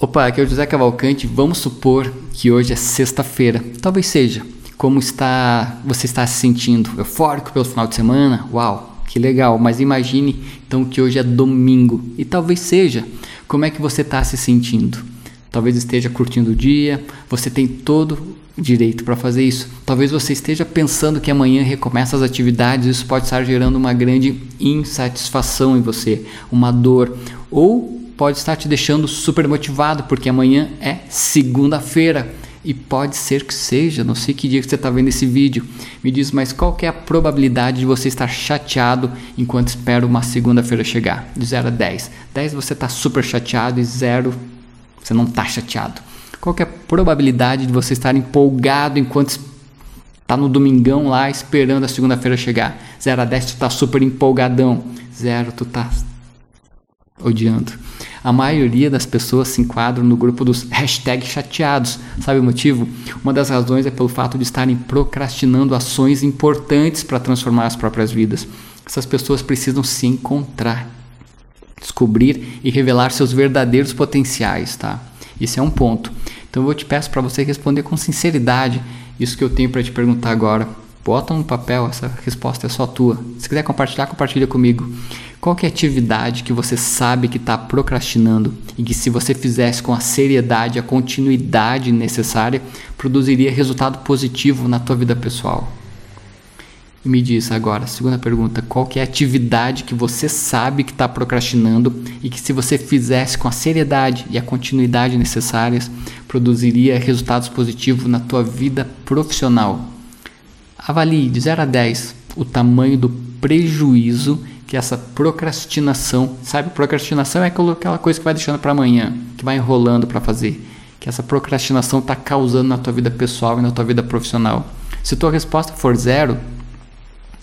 Opa, aqui é o José Cavalcante. Vamos supor que hoje é sexta-feira. Talvez seja. Como está você está se sentindo? Eufórico pelo final de semana? Uau, que legal. Mas imagine então que hoje é domingo e talvez seja. Como é que você está se sentindo? Talvez esteja curtindo o dia. Você tem todo direito para fazer isso. Talvez você esteja pensando que amanhã recomeça as atividades. Isso pode estar gerando uma grande insatisfação em você, uma dor ou pode estar te deixando super motivado, porque amanhã é segunda-feira. E pode ser que seja, não sei que dia que você está vendo esse vídeo. Me diz, mas qual é a probabilidade de você estar chateado enquanto espera uma segunda-feira chegar? De 0 a 10. 10 você está super chateado e 0 você não está chateado. Qual é a probabilidade de você estar empolgado enquanto está no domingão lá esperando a segunda-feira chegar? 0 a 10 tu está super empolgadão. 0 tu está odiando. A maioria das pessoas se enquadram no grupo dos hashtag chateados. Sabe o motivo? Uma das razões é pelo fato de estarem procrastinando ações importantes para transformar as próprias vidas. Essas pessoas precisam se encontrar, descobrir e revelar seus verdadeiros potenciais, tá? Esse é um ponto. Então eu te peço para você responder com sinceridade isso que eu tenho para te perguntar agora. Bota no papel, essa resposta é só tua. Se quiser compartilhar, compartilha comigo. Qual é a atividade que você sabe que está procrastinando e que se você fizesse com a seriedade, a continuidade necessária, produziria resultado positivo na tua vida pessoal? E me diz agora, segunda pergunta, qual é a atividade que você sabe que está procrastinando e que se você fizesse com a seriedade e a continuidade necessárias, produziria resultados positivos na tua vida profissional? Avalie de 0 a 10 o tamanho do prejuízo que essa procrastinação, sabe? Procrastinação é aquela coisa que vai deixando para amanhã, que vai enrolando para fazer, que essa procrastinação está causando na tua vida pessoal e na tua vida profissional. Se tua resposta for zero,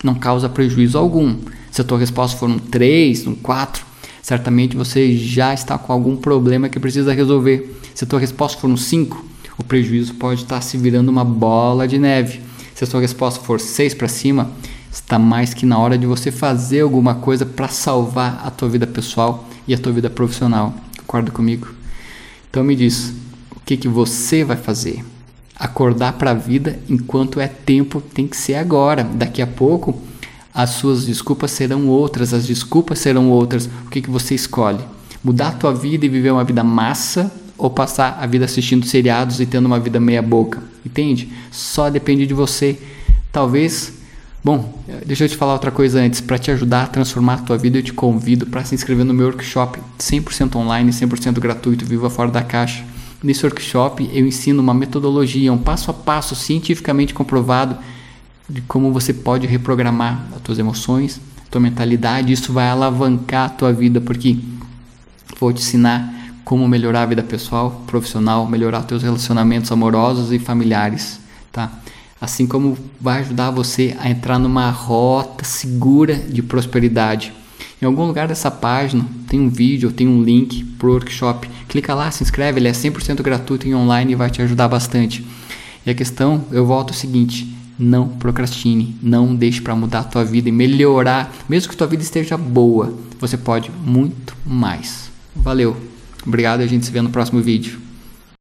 não causa prejuízo algum. Se a tua resposta for um 3, um 4, certamente você já está com algum problema que precisa resolver. Se a tua resposta for um 5, o prejuízo pode estar se virando uma bola de neve. Se a tua resposta for 6 para cima, Está mais que na hora de você fazer alguma coisa para salvar a tua vida pessoal e a tua vida profissional. Concorda comigo? Então me diz, o que, que você vai fazer? Acordar para a vida enquanto é tempo, tem que ser agora. Daqui a pouco as suas desculpas serão outras, as desculpas serão outras. O que, que você escolhe? Mudar a tua vida e viver uma vida massa ou passar a vida assistindo seriados e tendo uma vida meia boca? Entende? Só depende de você. Talvez Bom, deixa eu te falar outra coisa antes. Para te ajudar a transformar a tua vida, eu te convido para se inscrever no meu workshop 100% online, 100% gratuito, Viva Fora da Caixa. Nesse workshop eu ensino uma metodologia, um passo a passo cientificamente comprovado de como você pode reprogramar as tuas emoções, a tua mentalidade. Isso vai alavancar a tua vida, porque vou te ensinar como melhorar a vida pessoal, profissional, melhorar teus relacionamentos amorosos e familiares, tá? Assim como vai ajudar você a entrar numa rota segura de prosperidade. Em algum lugar dessa página tem um vídeo, tem um link para o workshop. Clica lá, se inscreve, ele é 100% gratuito e online e vai te ajudar bastante. E a questão, eu volto ao seguinte: não procrastine, não deixe para mudar a tua vida e melhorar, mesmo que a tua vida esteja boa, você pode muito mais. Valeu. Obrigado, a gente se vê no próximo vídeo.